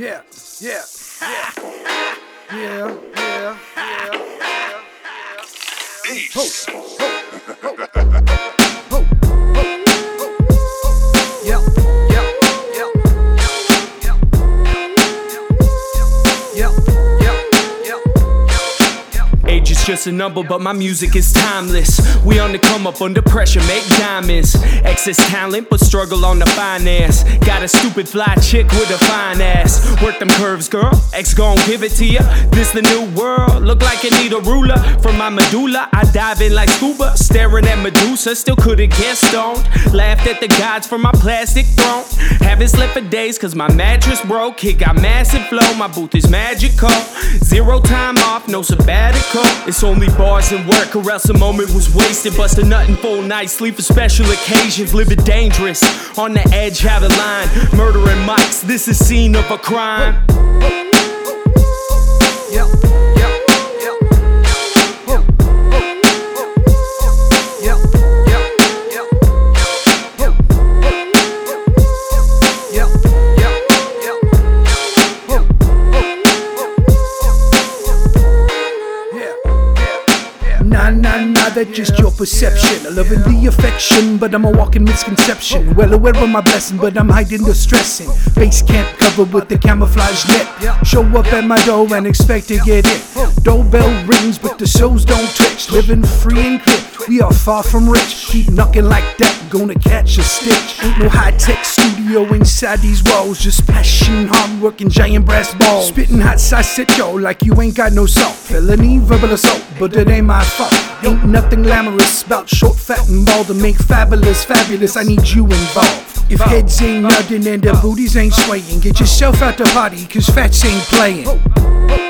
Yeah, yeah, yeah. Yeah, yeah, yeah, yeah, ho, ho, ho, ho, Age is just a number, but my music is timeless. We on the come up under pressure, make diamonds. Excess talent, but struggle on the finance. Got a stupid fly chick with a fine ass. Work them curves, girl. X gon' give it to ya. This the new world. Look like it need a ruler. From my medulla, I dive in like scuba. Staring at Medusa, still couldn't get stoned. Laughed at the gods from my plastic throne. Haven't slept for days, cause my mattress broke. It got massive flow, my booth is magical. Zero time off, no sabbatical. It's only bars and work, or else a moment was wasted. Busting nothing full night, sleep for special occasions. Living dangerous, on the edge, have a line. Murdering mics, this is scene of a crime. Yeah, yeah, yeah. Nah, nah, nah, that's just your perception. I love the affection, but I'm a walking misconception. Well aware of my blessing, but I'm hiding the stressing. Base camp covered with the camouflage net. Show up at my door and expect to get in. Doorbell rings, but the souls don't twitch. Living free and clear, we are far from rich. Keep knocking like that, gonna catch a stitch. Ain't no high tech studio inside these walls. Just passion, hard work, and giant brass balls. Spitting hot sauce at yo like you ain't got no salt. Felony, verbal assault, but it ain't my fault. Ain't nothing glamorous about short, fat, and bald to make fabulous, fabulous. I need you involved. If heads ain't nodding and the booties ain't swaying, get yourself out the party, cause fats ain't playing.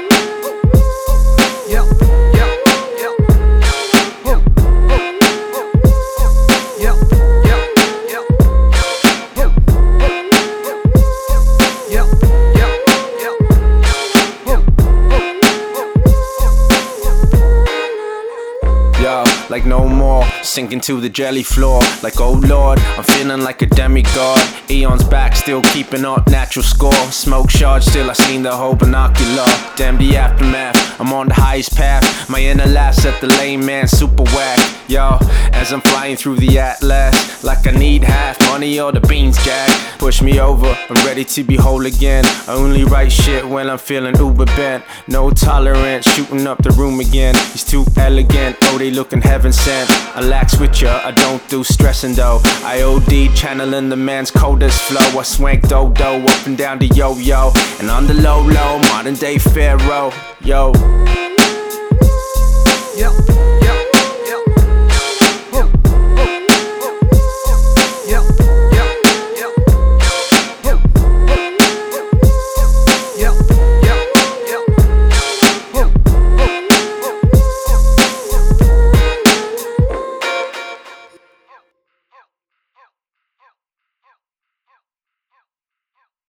No more, sinking to the jelly floor. Like oh lord, I'm feeling like a demigod. Eons back, still keeping up natural score. Smoke shard, still I seen the whole binocular. Damn the aftermath, I'm on the highest path. My inner laughs at the lame man, super whack. Yo, as I'm flying through the atlas, like I need half money or the beans, Jack. Push me over, I'm ready to be whole again. I only write shit when I'm feeling uber bent. No tolerance, shooting up the room again. He's too elegant, oh they looking heaven sent. I lax with ya, I don't do stressing though. I OD channeling the man's coldest flow. I swank dodo up and down the yo yo, and on the low low, modern day pharaoh. Yo,